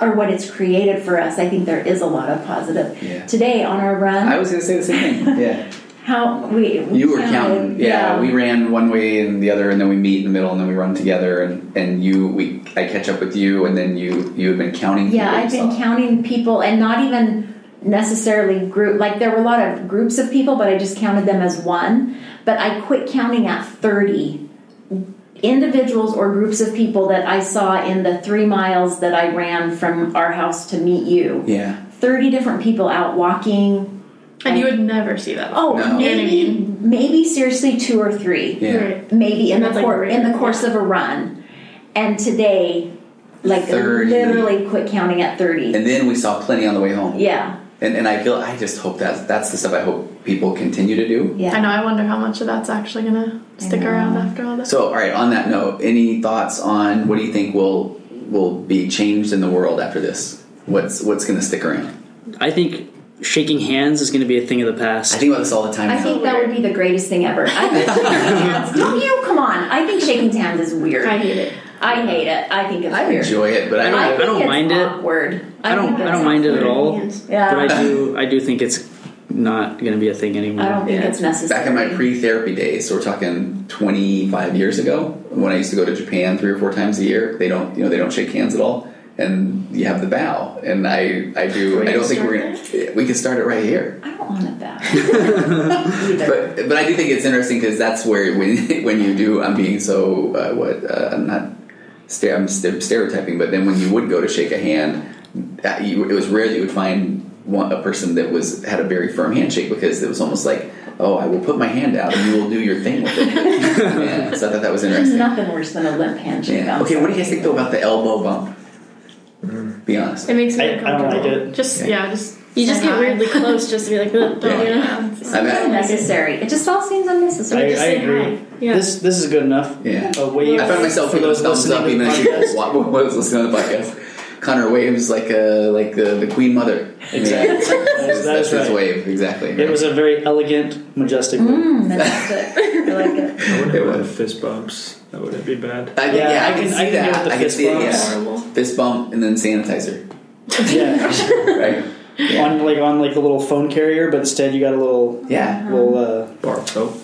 or what it's created for us, I think there is a lot of positive.
Yeah.
Today on our run,
I was going to say the same thing. Yeah.
How we, we
You were
counted,
counting. Yeah, we ran one way and the other, and then we meet in the middle, and then we run together. And, and you, we, I catch up with you, and then you, you have been counting.
Yeah, I've been counting people and not even necessarily group like there were a lot of groups of people, but I just counted them as one. But I quit counting at 30 individuals or groups of people that I saw in the three miles that I ran from our house to meet you.
Yeah.
30 different people out walking.
And you would never see that.
Oh,
No.
You know I
maybe,
mean?
maybe seriously two or three
Yeah.
Right.
maybe in the
That's like
cour- in the course
yeah.
of a run. And today, like
30.
literally quit counting at 30.
And then we saw plenty on the way home.
yeah,
And, and I feel, I just hope that that's the stuff I hope people continue to do.
yeah.
I know. I wonder how much of that's actually gonna stick around after all this.
So, all right. On that note, any thoughts on what do you think will will be changed in the world after this? What's what's going to stick around?
I think shaking hands is going to be a thing of the past.
I think about this all the time.
I
now.
think that would be the greatest thing ever. I think shaking hands. Don't you? Come on. I think shaking hands is weird.
I hate it.
I hate it. I think it's
I
weird.
enjoy it, but I don't.
I, think
I don't
it's
mind it.
awkward.
I don't. I don't mind it at all.
Yeah.
But I do. I do think it's not going to be a thing anymore.
I don't think
Yeah.
it's necessary.
Back in my pre-therapy days, so we're talking 25 years ago, when I used to go to Japan three or four times a year, they don't, you know, they don't shake hands at all, and you have the bow, and I, I do. I don't think we're gonna. We can start it right here.
I don't want that either.
But but I do think it's interesting because that's where when when you do, I'm being so uh, what uh, I'm not. I'm st- stereotyping, but then when you would go to shake a hand, uh, you, it was rare that you would find one, a person that was had a very firm handshake because it was almost like, oh, I will put my hand out and you will do your thing with it. yeah, so I thought that was
There's
interesting.
nothing worse than a limp handshake.
Yeah. Okay, what do you guys think though about the elbow bump? Be honest.
It makes me
I- I don't
uncomfortable.
like it.
Just
Okay.
yeah, just
You just get weirdly close just to be like, "Ugh," don't
Yeah.
you know?
Yeah.
I mean, I-
unnecessary? It just all seems unnecessary.
I,
Just
I agree.
hi.
Yeah.
This this is good enough.
Yeah.
A wave
I found myself
for
giving
those
thumbs up even as you
podcast.
wa- was listening to the podcast. Connor waves like a like the, the Queen Mother.
Exactly.
Yeah.
That is- that
That's
is
his
right.
wave exactly.
It was a very elegant, majestic. wave.
Mm, majestic. I like it.
I wouldn't
It was.
fist bumps. That wouldn't be bad.
I, yeah,
Yeah,
I,
I
can,
can-
see
I can deal
that.
with the
I can see it. Yeah. Fist bump and then sanitizer.
Yeah.
Right. Yeah.
on like on like the little phone carrier, but instead you got a little
Yeah.
little uh,
Bar soap.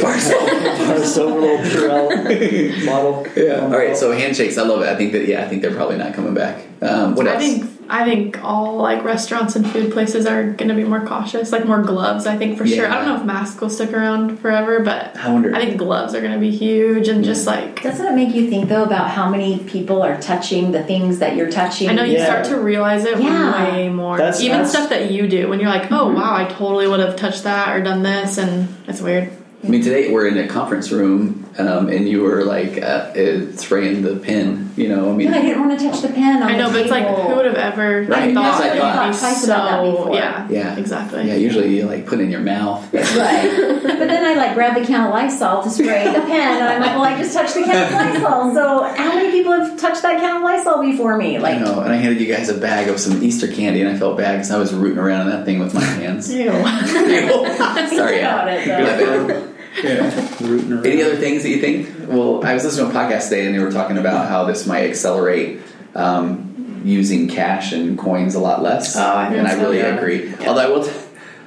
bar soap, little Purell bottle.
Yeah.
Um,
All right. So handshakes, I love it. I think that yeah, I think they're probably not coming back. Um, what
I
else?
think I think all like restaurants and food places are going to be more cautious, like more gloves. I think for sure. I don't know if masks will stick around forever, but
I wonder.
I think gloves are going to be huge and just like
Doesn't it make you think though about how many people are touching the things that you're touching?
I know you
Yeah.
start to realize it
Yeah.
way more.
That's-
Even
that's-
stuff that you do when you're like, oh mm-hmm. wow, I totally would have touched that or done this, and it's weird.
I mean, today we're in a conference room, um, and you were like uh, uh, spraying the pen. You know, I mean,
But I didn't want to touch the pen on
I know,
the
but it's like, who would have ever
Right,
thought
that's I
that
thought.
it'd be
Twice
so?
about that before.
Yeah,
yeah,
exactly.
Yeah, usually you like put it in your mouth.
Right. but then I like grab the can of Lysol to spray the pen, and I'm like, well, I just touched the can of Lysol. So how many people have touched that can of Lysol before me?
I
Like,
know, and I handed you guys a bag of some Easter candy, and I felt bad because I was rooting around in that thing with my hands.
Ew.
Sorry,
about
Al.
it,
My
though.
bad. Yeah.
Rooting around.
Any other things that you think? Well, I was listening to a podcast today, and they were talking about how this might accelerate um, using cash and coins a lot less.
Oh, I think
and I really
yeah.
agree. Although I will. T-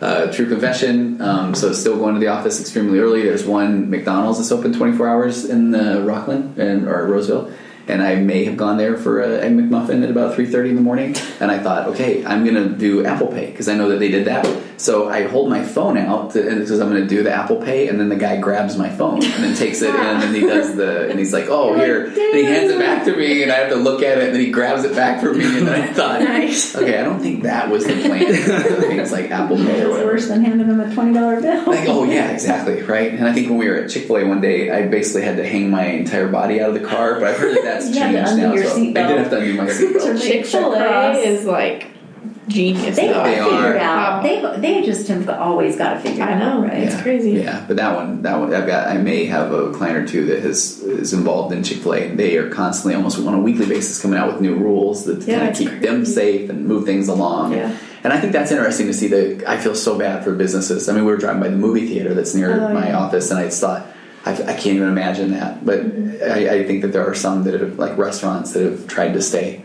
uh, true confession. Um, so still going to the office extremely early. There's one McDonald's that's open 24 hours in uh, Rocklin and or Roseville, and I may have gone there for a egg McMuffin at about 3:30 in the morning. And I thought, okay, I'm gonna do Apple Pay because I know that they did that. So I hold my phone out because I'm going to do the Apple Pay, and then the guy grabs my phone and then takes it in, and he does the, and he's like, "Oh, here," and he hands it back to me, and I have to look at it, and then he grabs it back from me, and then I thought,
Nice.
okay, I don't think that was the plan. I it's like Apple Pay or
It's worse than handing them a twenty dollar bill.
Like, oh yeah, exactly, right. And I think when we were at Chick Fil A one day, I basically had to hang my entire body out of the car, but I've heard that that's
You had to
changed
undo
now.
your
So I
seatbelt.
did have to undo my seatbelt.
Chick Fil A is like genius.
They
though.
got
They
it figured
are.
out. They they just have always got to figure it figured
I know,
out, right?
It's crazy.
Yeah, but that one, that one, I've got. I may have a client or two that has is involved in Chick Fil A, and they are constantly, almost on a weekly basis, coming out with new rules that
Yeah,
kind of
it's
keep them safe and move things along.
Yeah.
And I think that's interesting to see. That I feel so bad for businesses. I mean, we were driving by the movie theater that's near
Oh,
my
yeah.
office, and I just thought. I, I can't even imagine that, but
Mm-hmm.
I, I think that there are some that have, like restaurants, that have tried to stay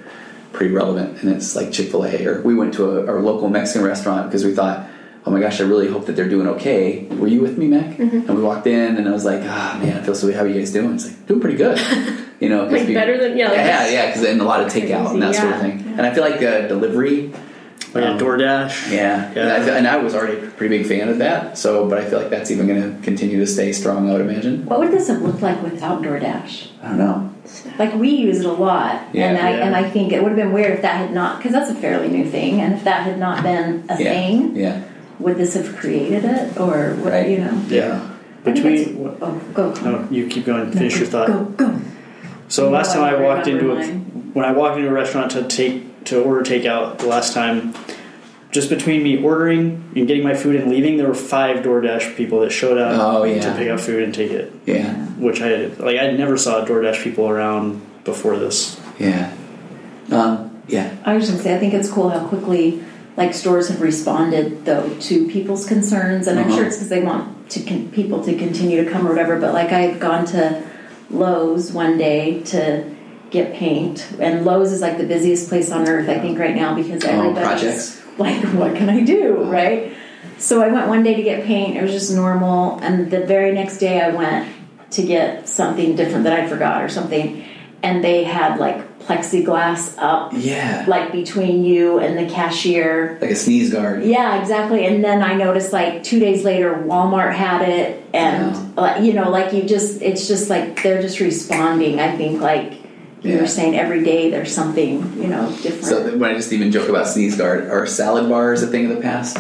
pretty relevant, and it's like Chick Fil A. Or we went to a, our local Mexican restaurant because we thought, oh my gosh, I really hope that they're doing okay. Were you with me, Mac?
Mm-hmm.
And we walked in, and I was like, ah man, I feel so. How are you guys doing? It's like doing pretty good, you know.
Like
we-
better than- yeah, like
yeah, yeah, because and a lot of takeout and that sort of thing. And I feel like uh, delivery.
Yeah,
um,
DoorDash.
Yeah,
Yeah.
And, I, and I was already a pretty big fan of that. So, but I feel like that's even going to continue to stay strong. I would imagine.
What would this have looked like without DoorDash?
I don't know.
Like we use it a lot,
Yeah,
and I
yeah.
and I think it would have been weird if that had not because that's a fairly new thing, and if that had not been a
Yeah,
thing,
yeah,
would this have created it or what?
Right.
You know,
Yeah.
Between
it's- oh, go, go.
no, you keep going. Finish your thought.
Go, go.
So
You
last time
I
I walked into
remember
a
mine.
when I walked into a restaurant to take to order takeout the last time, just between me ordering and getting my food and leaving, there were five DoorDash people that showed up
Oh,
to pick up food and take it.
yeah,
Which I like. I never saw DoorDash people around before this.
yeah, um, yeah.
I was gonna say, I think it's cool how quickly like stores have responded though to people's concerns, and I'm
Uh-huh.
sure it's because they want to con- people to continue to come or whatever. But like I've gone to Lowe's one day to get paint, and Lowe's is like the busiest place on earth, I think, right now because
Oh,
everybody's
projects.
like, what can I do, right? So I went one day to get paint. It was just normal, and the very next day I went to get something different that I forgot or something, and they had like plexiglass up
Yeah,
like between you and the cashier.
like a sneeze guard.
Yeah, exactly. And then I noticed like two days later, Walmart had it, and like uh, you know, like you just, it's just like they're just responding. I think like you
Yeah.
were saying, every day there's something you know different.
So when I just even joke about sneeze guard, are salad bars a thing of the past?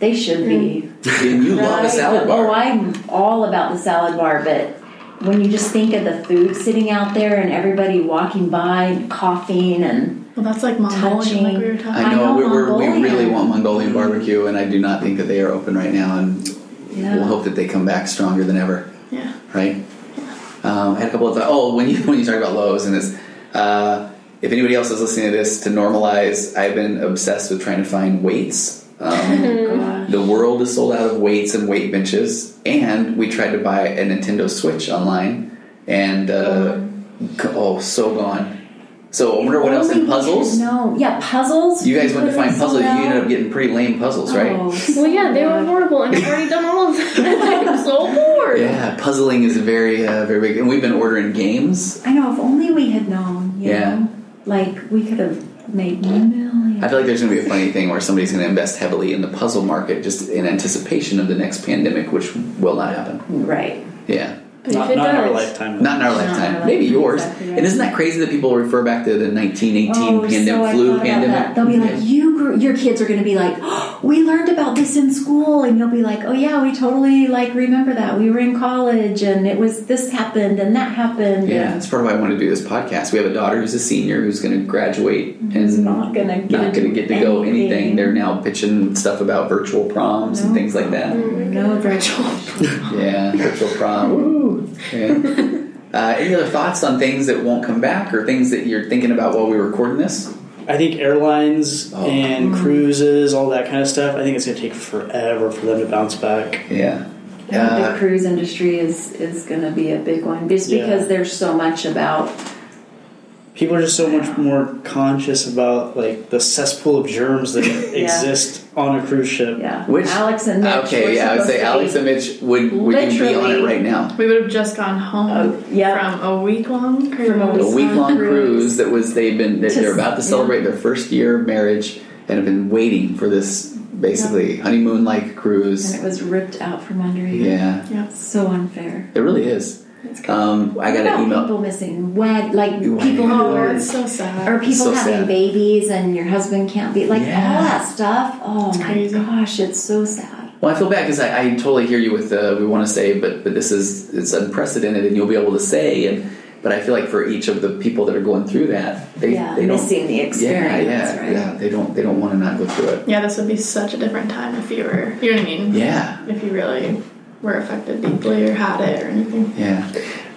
they should be. Mm.
And you love a salad bar.
Oh, I'm all about the salad bar, but when you just think of the food sitting out there and everybody walking by and coughing and
Well, that's like Mongolian,
Touching.
like we were talking.
I
I
know,
know
we, we're, we really want Mongolian barbecue, and I do not think that they are open right now. And
yeah.
we'll hope that they come back stronger than ever.
Yeah.
right? Um, I had a couple of thoughts. Oh, when you when you talk about Lowe's and this, uh, if anybody else is listening to this, to normalize, I've been obsessed with trying to find weights. Um, the world is sold out of weights and weight benches, and we tried to buy a Nintendo Switch online, and uh, oh, so gone. So I wonder what else in puzzles.
No, yeah, puzzles.
You guys went to find
Literally
puzzles. You ended up getting pretty lame puzzles, right?
Oh,
Well, yeah, they were
God.
horrible, and I've already done all of them. I'm so bored.
Yeah, puzzling is very, uh, very big. And we've been ordering games.
I know. If only we had known. You
Yeah.
Know? Like we could have made millions.
I feel like there's going to be a funny thing where somebody's going to invest heavily in the puzzle market just in anticipation of the next pandemic, which will not happen.
Right.
Yeah.
But
Not,
if it
not in our
does,
lifetime.
Not in our
Not
lifetime.
in our
Maybe yours.
exactly right.
And isn't that crazy that people refer back to the 1918
Oh,
pandemic,
so
flu pandemic?
that. They'll be like, you, grew, your kids are going to be like, oh, we learned about this in school, and you'll be like, oh yeah, we totally like remember that. We were in college, and it was this happened and that happened.
Yeah,
and
that's part of why I want to do this podcast. We have a daughter who's a senior who's going to graduate and
Who's not gonna get
not
to
going to get to go anything.
anything.
They're now pitching stuff about virtual proms and things like that.
no virtual.
Prom Yeah, virtual prom. Yeah. Uh, any other thoughts on things that won't come back or things that you're thinking about while we're recording this?
I think airlines
Oh.
and cruises, all that kind of stuff. I think it's going to take forever for them to bounce back.
Yeah.
Yeah,
Uh,
the cruise industry is is going to be a big one just
Yeah.
because there's so much about
People are just so much more conscious about like the cesspool of germs that exist on a cruise ship.
yeah.
Which-
Alex and Mitch
okay,
were
yeah, I would
supposed
say
to
Alex and Mitch would, would you be on it right now?
We would have just gone home
Oh, yeah.
from a week long cruise.
From a
A week long
cruise.
cruise that was they've been they're,
To-
they're about to
yeah.
celebrate their first year of marriage and have been waiting for this basically honeymoon like cruise.
And it was ripped out from under you.
Yeah,
Yeah.
So unfair.
it really is. Um, I got an email.
people missing wed, like people who
Oh,
are,
it's so sad.
or people
so
having
sad.
babies and your husband can't be like
Yeah.
all that stuff. Oh my
crazy.
gosh, it's so sad.
Well, I feel bad because I, I totally hear you with the we want to say, but but this is it's unprecedented, and you'll be able to say, and but I feel like for each of the people that are going through that, they
yeah,
they don't.
missing the
Yeah,
experience,
yeah,
right?
yeah. They don't they don't want to not go through it.
yeah, this would be such a different time if you were, you know what I mean?
Yeah,
If you really were affected deeply or had it or anything.
yeah.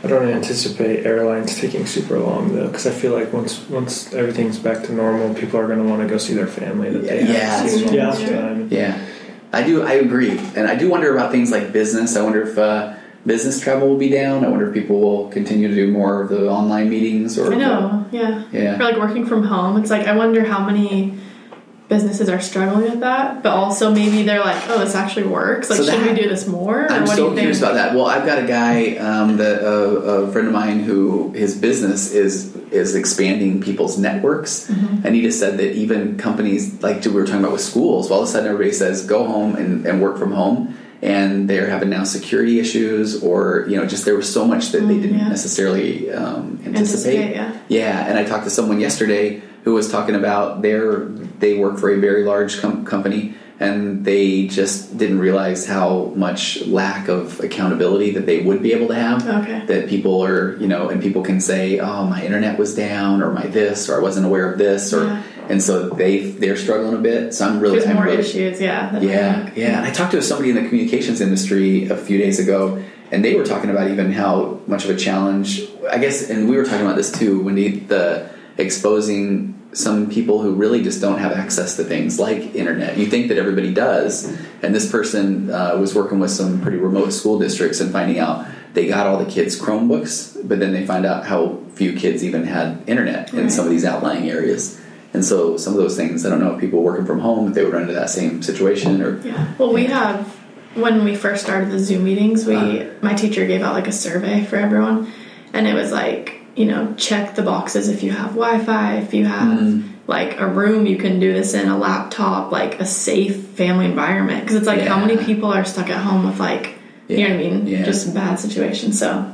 I don't anticipate airlines taking super long though, because I feel like once once everything's back to normal, people are going to want to go see their family that they
Yeah,
haven't seen in a
yeah.
time.
Yeah, I do. I agree, and I do wonder about things like business. I wonder if uh, business travel will be down. I wonder if people will continue to do more of the online meetings. Or
I know, yeah.
Yeah.
For like working from home, it's like I wonder how many businesses are struggling with that, but also maybe they're like, oh, this actually works. Like,
So
should we do this more?
I'm
what
so
do you think?
curious about that. Well, I've got a guy um, that uh, a friend of mine who his business is is expanding people's networks,
Mm-hmm.
and he just said that even companies like we were talking about with schools, well, all of a sudden everybody says go home and, and work from home. And they're having now security issues, or you know, just there was so much that they didn't
Mm, yeah.
necessarily um, anticipate.
Anticipate, yeah.
Yeah, and I talked to someone yesterday who was talking about their they work for a very large com- company and they just didn't realize how much lack of accountability that they would be able to have.
Okay.
That people are, you know, and people can say, "Oh, my internet was down," or "My this," or "I wasn't aware of this," or
Yeah.
and so they they're struggling a bit. So I'm really,
There's
I'm
more
really,
issues, yeah.
yeah, yeah. And I talked to somebody in the communications industry a few days ago, and they were talking about even how much of a challenge. I guess, and we were talking about this too, when the, the exposing some people who really just don't have access to things like internet. You think that everybody does, and this person uh, was working with some pretty remote school districts and finding out they got all the kids Chromebooks, but then they find out how few kids even had internet in
Right.
some of these outlying areas. And so some of those things, I don't know if people working from home, if they would run into that same situation or
Yeah. Well, we have when we first started the Zoom meetings, we
Uh-huh.
my teacher gave out like a survey for everyone, and it was like you know check the boxes if you have Wi-Fi, if you have
Mm.
like a room you can do this in, a laptop, like a safe family environment. Because it's like how many people are stuck at home with like you know what I mean,
Yeah.
just bad situations. So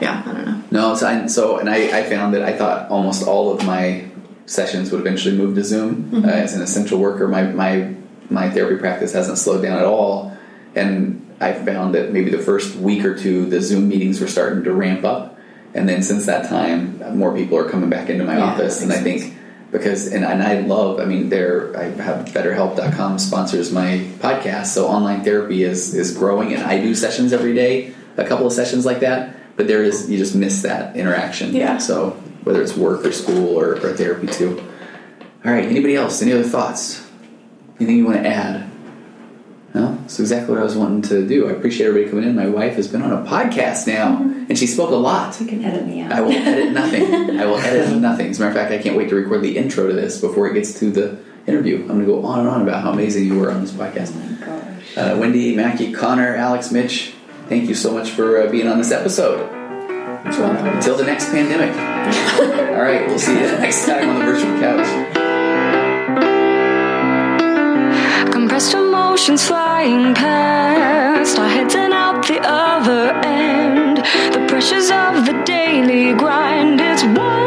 yeah, I don't know.
No, so, I, so and I, I found that I thought almost all of my sessions would eventually move to Zoom uh, as an essential worker. My my my therapy practice hasn't slowed down at all, and I found that maybe the first week or two the Zoom meetings were starting to ramp up, and then since that time more people are coming back into my
Yeah,
office, and I think because and, and I love I mean there I have BetterHelp.com sponsors my podcast, so online therapy is is growing, and I do sessions every day, a couple of sessions like that. But there is you just miss that interaction.
Yeah.
So whether it's work or school or, or therapy too. All right. Anybody else? Any other thoughts? Anything you want to add? No, that's exactly what I was wanting to do. I appreciate everybody coming in. My wife has been on a podcast now, and she spoke a lot.
You can edit me out.
I will edit nothing. I will edit nothing. As a matter of fact, I can't wait to record the intro to this before it gets to the interview. I'm going to go on and on about how amazing you were on this podcast.
Oh my gosh.
Uh, Wendy, Mackie, Connor, Alex, Mitch, thank you so much for uh, being on this episode. Until the next pandemic. All right, we'll see you next time on the virtual couch.
Compressed emotions flying past heads and out the other end. The pressures of the daily grind, it's wonderful.